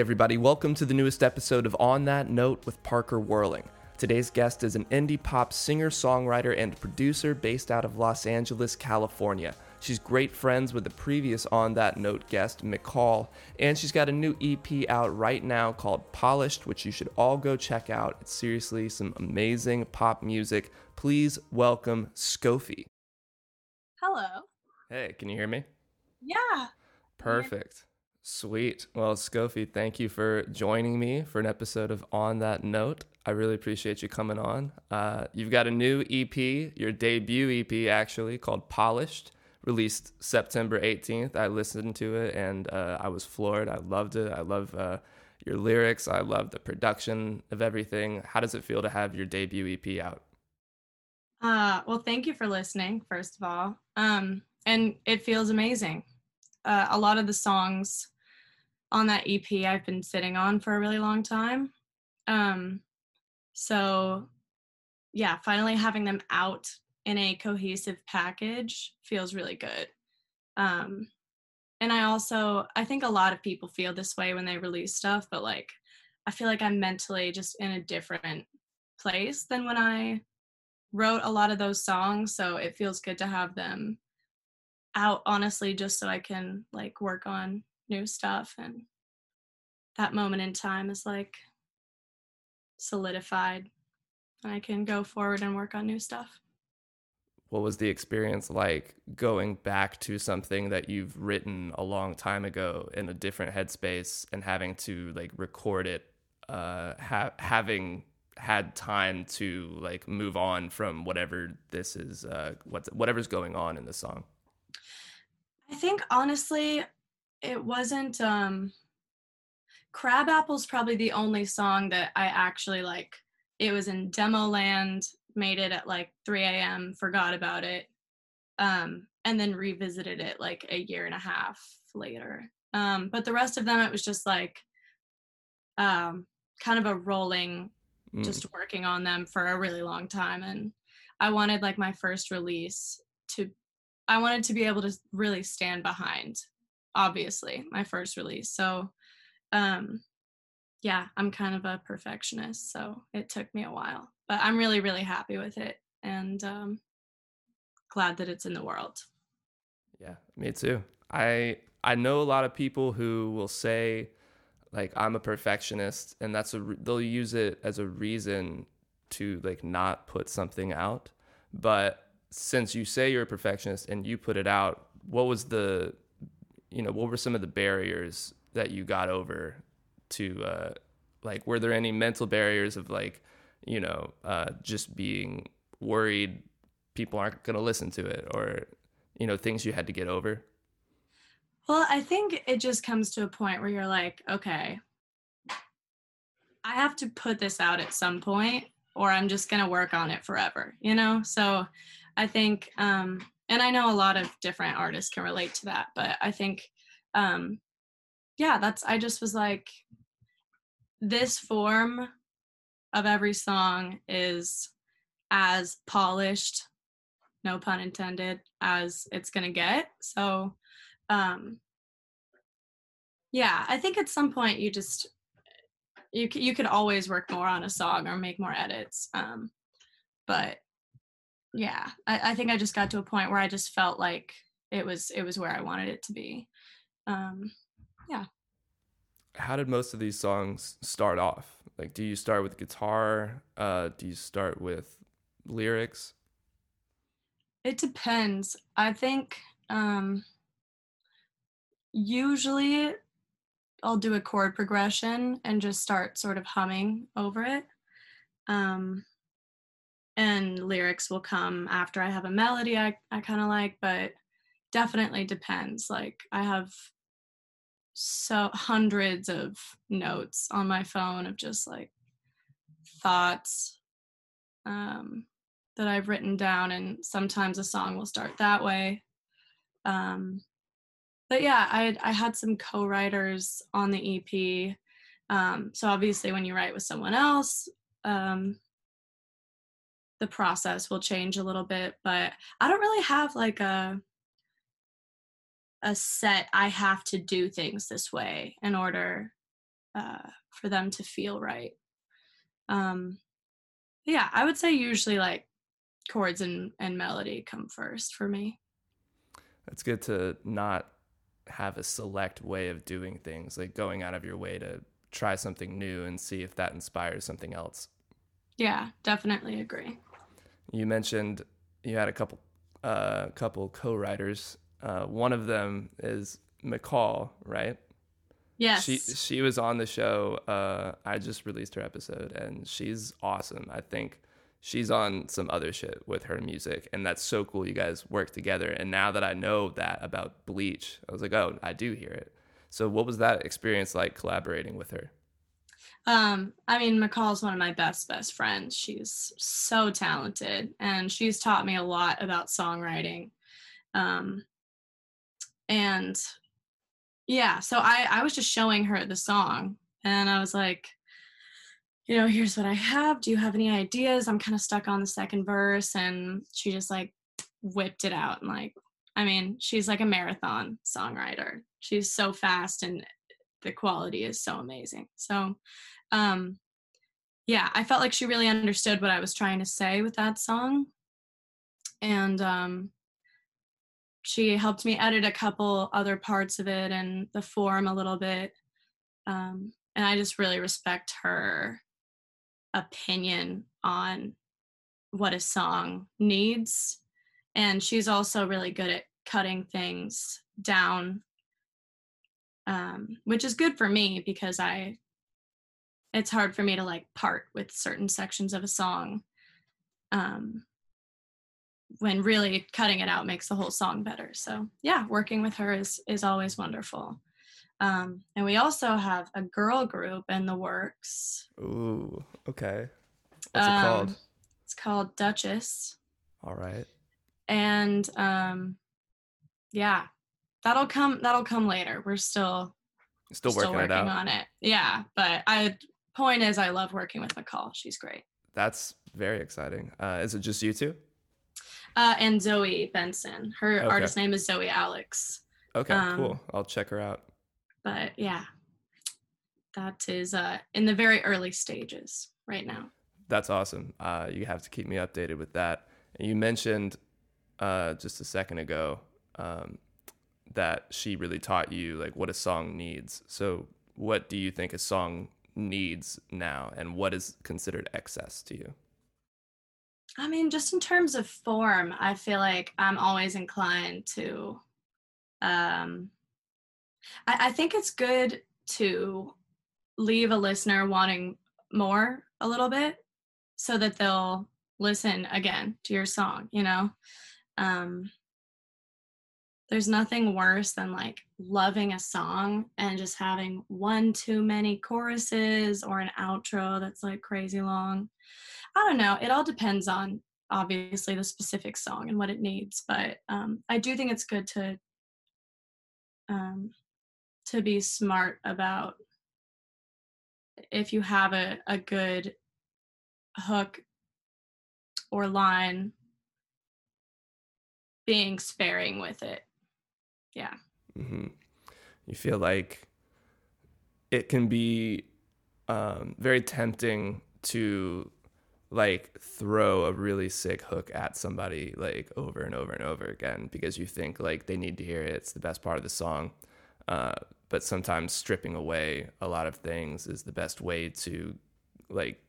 everybody. Welcome to the newest episode of On That Note with Parker Whirling. Today's guest is an indie pop singer, songwriter, and producer based out of Los Angeles, California. She's great friends with the previous On That Note guest, McCall, and she's got a new EP out right now called Polished, which you should all go check out. It's seriously some amazing pop music. Please welcome Scofi. Hello. Hey, can you hear me? Yeah. Perfect. Sweet. Well, Scofi, thank you for joining me for an episode of On That Note. I really appreciate you coming on. Uh, you've got a new EP, your debut EP actually, called Polished, released September 18th. I listened to it and uh, I was floored. I loved it. I love uh, your lyrics. I love the production of everything. How does it feel to have your debut EP out? Uh, well, thank you for listening, first of all. Um, and it feels amazing. Uh, a lot of the songs on that EP I've been sitting on for a really long time. Um, so, yeah, finally having them out in a cohesive package feels really good. Um, and I also, I think a lot of people feel this way when they release stuff, but like, I feel like I'm mentally just in a different place than when I wrote a lot of those songs. So it feels good to have them out, honestly, just so I can like work on new stuff and that moment in time is like solidified and I can go forward and work on new stuff. What was the experience like going back to something that you've written a long time ago in a different headspace and having to like record it, uh, ha- having had time to like move on from whatever this is, uh, what's whatever's going on in the song? I think honestly, it wasn't um crab apple's probably the only song that i actually like it was in demo land made it at like 3 a.m forgot about it um and then revisited it like a year and a half later um but the rest of them it was just like um kind of a rolling mm. just working on them for a really long time and i wanted like my first release to i wanted to be able to really stand behind obviously my first release. So um yeah i'm kind of a perfectionist so it took me a while but i'm really really happy with it and um glad that it's in the world. Yeah me too. I i know a lot of people who will say like i'm a perfectionist and that's a they'll use it as a reason to like not put something out but since you say you're a perfectionist and you put it out what was the you know, what were some of the barriers that you got over to, uh, like, were there any mental barriers of like, you know, uh, just being worried people aren't going to listen to it or, you know, things you had to get over? Well, I think it just comes to a point where you're like, okay, I have to put this out at some point or I'm just going to work on it forever, you know? So I think um, and i know a lot of different artists can relate to that but i think um yeah that's i just was like this form of every song is as polished no pun intended as it's going to get. So um yeah i think at some point you just you you could always work more on a song or make more edits um but yeah I, I think i just got to a point where i just felt like it was it was where i wanted it to be. Um yeah. How did most of these songs start off? Like do you start with guitar? Uh do you start with lyrics? It depends. I think um usually i'll do a chord progression and just start sort of humming over it. Um and lyrics will come after I have a melody I, I kind of like, but definitely depends. Like I have so hundreds of notes on my phone of just like thoughts um, that I've written down, and sometimes a song will start that way. Um, but yeah, I I had some co-writers on the EP. Um, so obviously, when you write with someone else, um, the process will change a little bit but i don't really have like a a set i have to do things this way in order uh, for them to feel right. Um, yeah, I would say usually like chords and, and melody come first for me. It's good to not have a select way of doing things, like going out of your way to try something new and see if that inspires something else. Yeah, definitely agree. You mentioned you had a couple uh, couple co-writers. Uh, one of them is McCall, right? Yes. She she was on the show. Uh, I just released her episode, and she's awesome. I think she's on some other shit with her music, and that's so cool. You guys work together, and now that I know that about Bleach, I was like, oh, I do hear it. So, what was that experience like collaborating with her? Um, I mean, McCall's one of my best best friends. She's so talented, and she's taught me a lot about songwriting. Um, and yeah so i i was just showing her the song and i was like you know here's what i have do you have any ideas i'm kind of stuck on the second verse and she just like whipped it out and like i mean she's like a marathon songwriter she's so fast and the quality is so amazing so um yeah i felt like she really understood what i was trying to say with that song and um she helped me edit a couple other parts of it and the form a little bit. Um, and I just really respect her opinion on what a song needs. And she's also really good at cutting things down, um, which is good for me because I, it's hard for me to like part with certain sections of a song. Um, when really cutting it out makes the whole song better. So yeah, working with her is is always wonderful. Um, and we also have a girl group in the works. Ooh, okay. What's um, it called? It's called Duchess. All right. And um, yeah, that'll come. That'll come later. We're still still, still working, working it on it. Yeah, but I point is I love working with McCall. She's great. That's very exciting. Uh, is it just you two? Uh, and Zoe Benson. Her okay. artist name is Zoe Alex. Okay, um, cool. I'll check her out. But yeah, that is uh, in the very early stages right now. That's awesome. Uh, you have to keep me updated with that. And you mentioned uh, just a second ago um, that she really taught you like what a song needs. So, what do you think a song needs now, and what is considered excess to you? I mean, just in terms of form, I feel like I'm always inclined to. Um, I, I think it's good to leave a listener wanting more a little bit so that they'll listen again to your song, you know? Um, there's nothing worse than like loving a song and just having one too many choruses or an outro that's like crazy long. I don't know. It all depends on obviously the specific song and what it needs, but um, I do think it's good to um, to be smart about if you have a, a good hook or line being sparing with it yeah. Mm-hmm. you feel like it can be um, very tempting to like throw a really sick hook at somebody like over and over and over again because you think like they need to hear it. It's the best part of the song. Uh, but sometimes stripping away a lot of things is the best way to like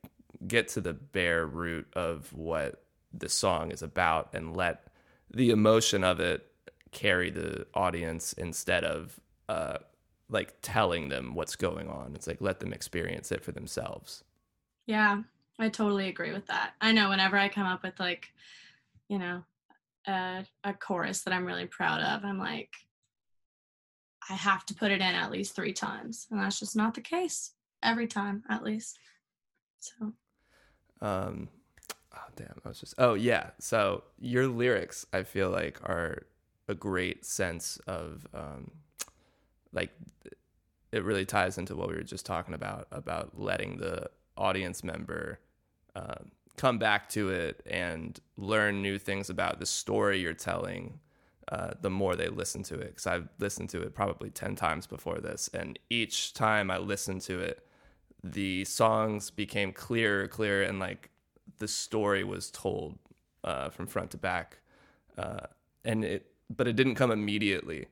get to the bare root of what the song is about and let the emotion of it carry the audience instead of uh, like telling them what's going on it's like let them experience it for themselves yeah I totally agree with that. I know whenever I come up with like, you know, a, a chorus that I'm really proud of, I'm like, I have to put it in at least three times. And that's just not the case every time, at least. So, um, oh, damn, I was just, oh, yeah. So your lyrics, I feel like, are a great sense of, um, like, it really ties into what we were just talking about, about letting the audience member um, come back to it and learn new things about the story you're telling uh, the more they listen to it. Because I've listened to it probably 10 times before this. And each time I listened to it, the songs became clearer, clearer, and like the story was told uh, from front to back. Uh, and it, but it didn't come immediately.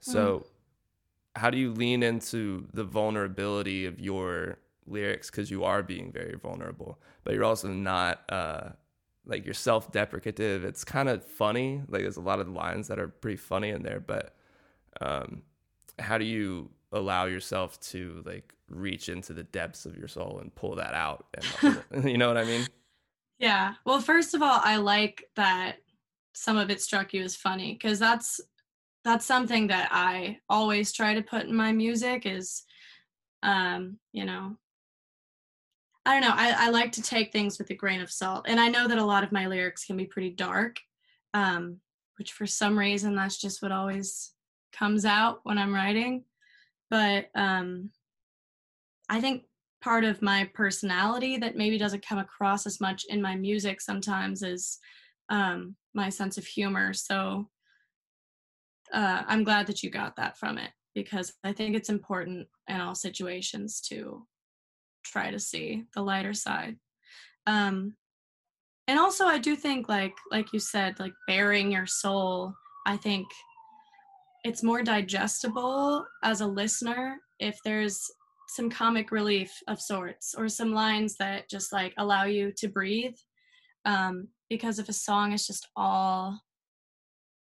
So, mm. how do you lean into the vulnerability of your lyrics? Because you are being very vulnerable, but you're also not uh, like you're self-deprecative. It's kind of funny. Like there's a lot of lines that are pretty funny in there, but um, how do you allow yourself to like reach into the depths of your soul and pull that out? And you know what I mean? Yeah. Well, first of all, I like that some of it struck you as funny because that's that's something that I always try to put in my music is um, you know, I don't know. I, I like to take things with a grain of salt. And I know that a lot of my lyrics can be pretty dark, um, which for some reason that's just what always comes out when I'm writing. But um, I think part of my personality that maybe doesn't come across as much in my music sometimes is um, my sense of humor. So uh, I'm glad that you got that from it because I think it's important in all situations to try to see the lighter side um and also i do think like like you said like bearing your soul i think it's more digestible as a listener if there's some comic relief of sorts or some lines that just like allow you to breathe um because if a song is just all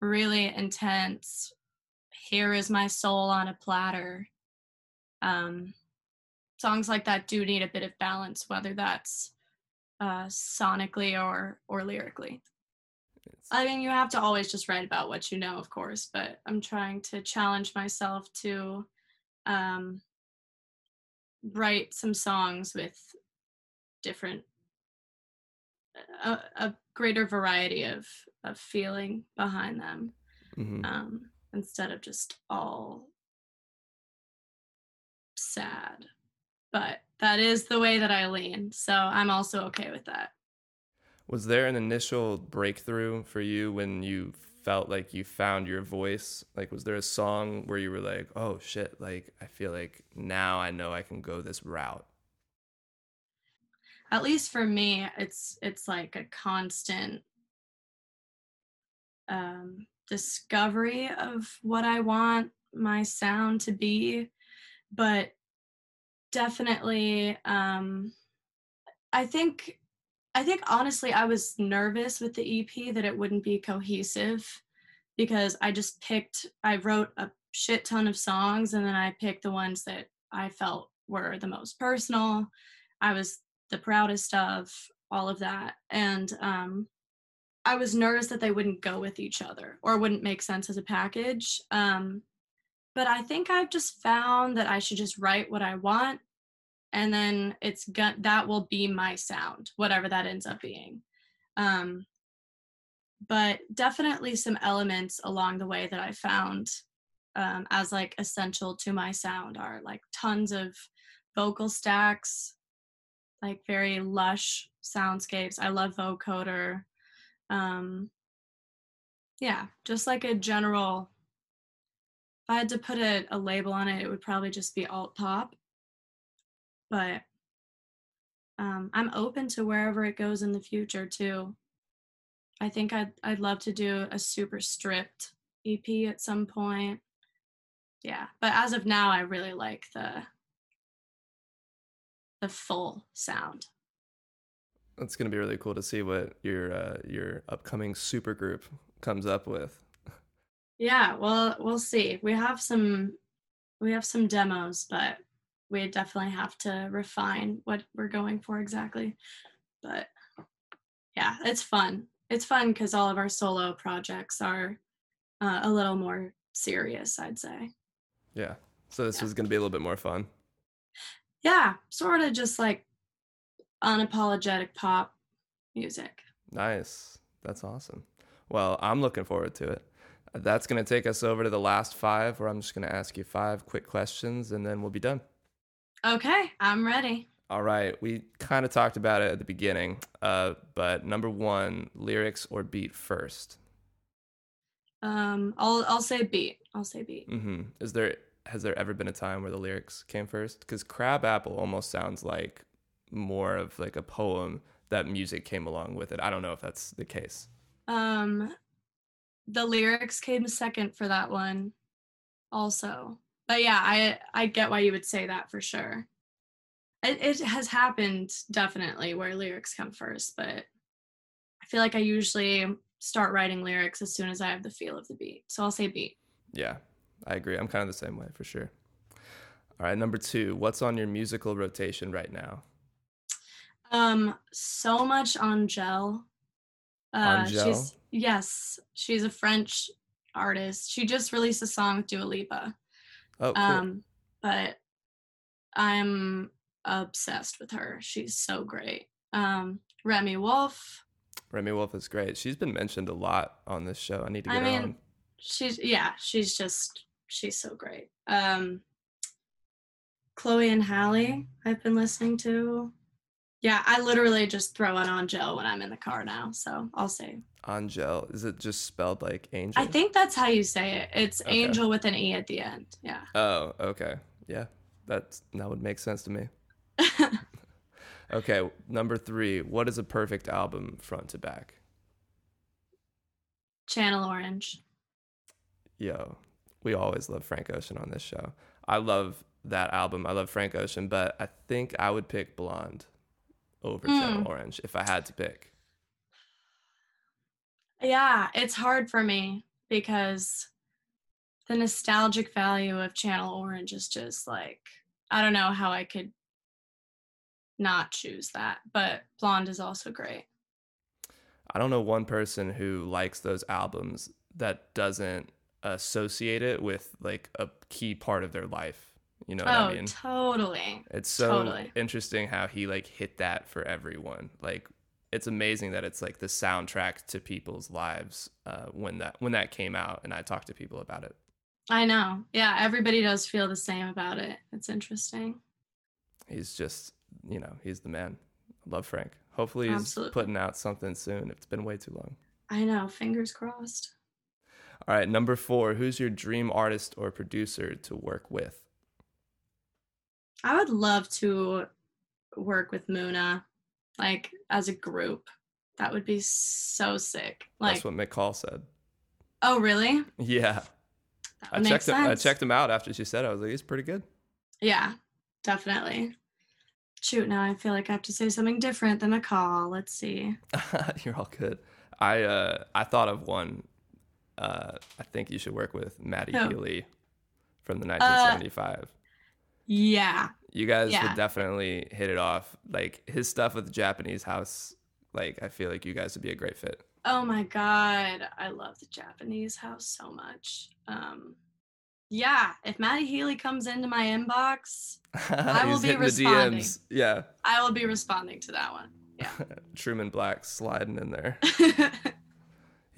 really intense here is my soul on a platter um songs like that do need a bit of balance, whether that's uh, sonically or or lyrically. It's... I mean, you have to always just write about what you know, of course, but I'm trying to challenge myself to um, write some songs with different a, a, greater variety of of feeling behind them mm-hmm. um, instead of just all sad but that is the way that I lean. So I'm also okay with that. Was there an initial breakthrough for you when you felt like you found your voice? Like, was there a song where you were like, oh shit, like, I feel like now I know I can go this route? At least for me, it's it's like a constant um, discovery of what I want my sound to be. But definitely um i think i think honestly i was nervous with the ep that it wouldn't be cohesive because i just picked i wrote a shit ton of songs and then i picked the ones that i felt were the most personal i was the proudest of all of that and um i was nervous that they wouldn't go with each other or wouldn't make sense as a package um but I think I've just found that I should just write what I want and then it's that will be my sound, whatever that ends up being. Um, but definitely some elements along the way that I found um, as like essential to my sound are like tons of vocal stacks, like very lush soundscapes. I love vocoder. Um, yeah, just like a general if I had to put a, a label on it, it would probably just be alt pop. But um, I'm open to wherever it goes in the future too. I think I'd I'd love to do a super stripped EP at some point. Yeah, but as of now, I really like the the full sound. It's gonna be really cool to see what your uh, your upcoming super group comes up with. Yeah, well, we'll see. We have some we have some demos, but we definitely have to refine what we're going for exactly. But yeah, it's fun. It's fun because all of our solo projects are uh, a little more serious, I'd say. Yeah. So this yeah. is going to be a little bit more fun. Yeah, sort of just like unapologetic pop music. Nice. That's awesome. Well, I'm looking forward to it. That's going to take us over to the last five, where I'm just going to ask you five quick questions and then we'll be done. Okay, I'm ready. All right, we kind of talked about it at the beginning, uh, but number one, lyrics or beat first? Um, I'll I'll say beat. I'll say beat. Mm-hmm. Is there has there ever been a time where the lyrics came first? Because Crab Apple almost sounds like more of like a poem that music came along with it. I don't know if that's the case. Um, the lyrics came second for that one, also. But yeah, I I get why you would say that for sure. It it has happened definitely where lyrics come first, but I feel like I usually start writing lyrics as soon as I have the feel of the beat. So I'll say beat. Yeah, I agree. I'm kind of the same way for sure. All right, number two. What's on your musical rotation right now? Um, so much Angèle. Uh, Angèle? She's yes, she's a French artist. She just released a song with Dua Lipa. Oh, cool. Um, but I'm obsessed with her. She's so great. Um, Remi Wolf. Remi Wolf is great. She's been mentioned a lot on this show. I need to I get her mean, on. She's yeah, she's just she's so great. Um, Chloe and Halle. I've been listening to. Yeah, I literally just throw it on Angel when I'm in the car now. So I'll say. Angel. Is it just spelled like angel? I think that's how you say it. It's Okay. Angel with an E at the end. Yeah. Oh, okay. Yeah, that's that would make sense to me. Okay, number three. What is a perfect album front to back? Channel Orange. Yo, we always love Frank Ocean on this show. I love that album. I love Frank Ocean, but I think I would pick Blonde over Channel Hmm. Orange if I had to pick. Yeah, it's hard for me because the nostalgic value of Channel Orange is just like I don't know how I could not choose that. But Blonde is also great. I don't know one person who likes those albums that doesn't associate it with like a key part of their life. You know what oh, I mean? totally. It's so Totally. interesting how he like hit that for everyone. Like it's amazing that it's like the soundtrack to people's lives uh, when that when that came out, and I talked to people about it. I know. Yeah, everybody does feel the same about it. It's interesting. He's just you know he's the man. Love Frank. Hopefully he's Absolutely. putting out something soon. It's been way too long. I know. Fingers crossed. All right, number four. Who's your dream artist or producer to work with? I would love to work with Muna, like as a group. That would be so sick. Like, That's what McCall said. oh, really? Yeah, That I checked him. I checked him out after she said. it. I was like, he's pretty good. Yeah, definitely. Shoot, now I feel like I have to say something different than McCall. Let's see. You're all good. I uh I thought of one. Uh, I think you should work with Matty Who? Healy from the 1975. Yeah. you guys yeah. would definitely hit it off. Like his stuff with the Japanese house. Like I feel like you guys would be a great fit. Oh my god, I love the Japanese house so much. Um, yeah, if Matty Healy comes into my inbox, I will be responding. Yeah, I will be responding to that one. Yeah. Truman Black sliding in there.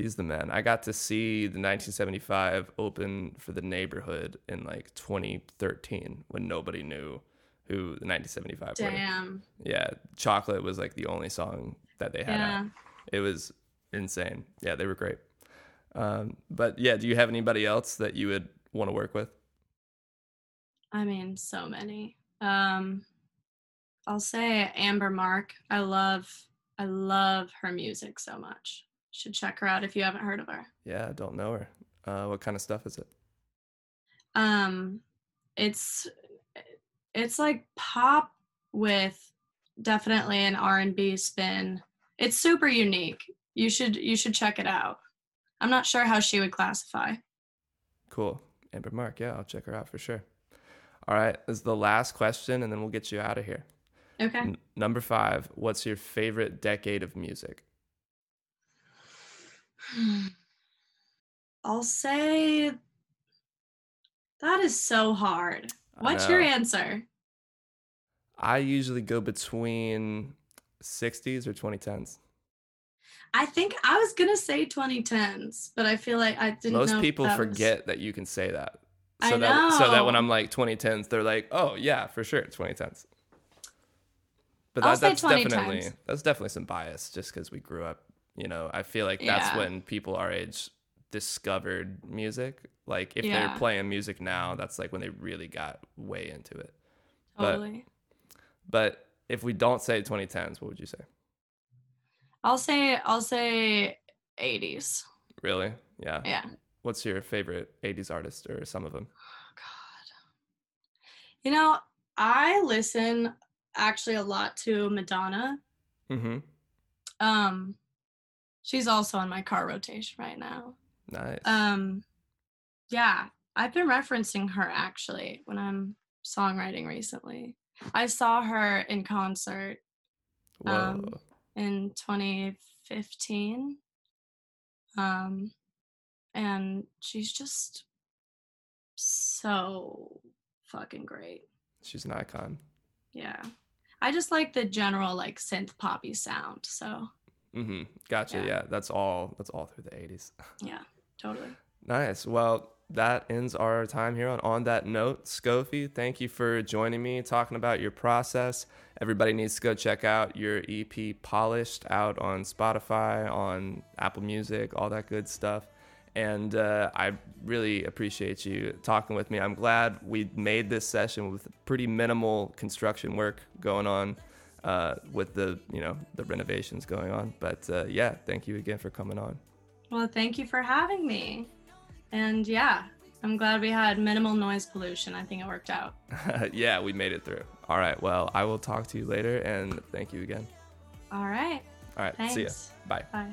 He's the man. I got to see the 1975 open for the Neighbourhood in like 2013 when nobody knew who the 1975 were. Damn. Yeah, Chocolate was like the only song that they had Yeah. out. It was insane. Yeah, they were great. Um, but yeah, do you have anybody else that you would want to work with? I mean, so many. Um, I'll say Amber Mark. I love, I love her music so much. Should check her out if you haven't heard of her. Yeah, I don't know her. Uh, what kind of stuff is it? Um, it's, it's like pop with definitely an R and B spin. It's super unique. You should, you should check it out. I'm not sure how she would classify. Cool. Amber Mark. Yeah, I'll check her out for sure. All right, this is the last question, and then we'll get you out of here. Okay. N- number five. What's your favorite decade of music? Mm. I'll say that is so hard. What's your answer? I usually go between 60s or 2010s. I think I was gonna say 2010s, but I feel like I didn't. Most know people that was- forget that you can say that. I So that so that when. I'm like 2010s, they're like, "Oh yeah, for sure, 2010s." But that, that's definitely 2010s. that's definitely some bias just because we grew up. You know, I feel like that's Yeah. when people our age discovered music. Like if Yeah. they're playing music now, that's like when they really got way into it. Totally. But if we don't say 2010s, what would you say? I'll say I'll say 80s. Really? Yeah. Yeah. What's your favorite 80s artist or some of them? God. You know, I listen actually a lot to Madonna. Mm-hmm. Um she's also on my car rotation right now. Nice. Um yeah, I've been referencing her actually when I'm songwriting recently. I saw her in concert Whoa. um, in 2015. Um, and she's just so fucking great. She's an icon. Yeah. I just like the general like synth poppy sound. So Mm-hmm. Gotcha. Yeah. Yeah. That's all. That's all through the 80s. yeah, totally. Nice. Well, that ends our time here on On That Note. Scofi, thank you for joining me, talking about your process. Everybody needs to go check out your EP Polished out on Spotify, on Apple Music, all that good stuff. And uh, I really appreciate you talking with me. I'm glad we made this session with pretty minimal construction work going on uh, with the you know the renovations going on. But uh, yeah, thank you again for coming on. Well, thank you for having me. And yeah, I'm glad we had minimal noise pollution. I think it worked out. yeah, we made it through. All right. Well, I will talk to you later, and thank you again. All right. All right. Thanks. See ya. Bye. Bye.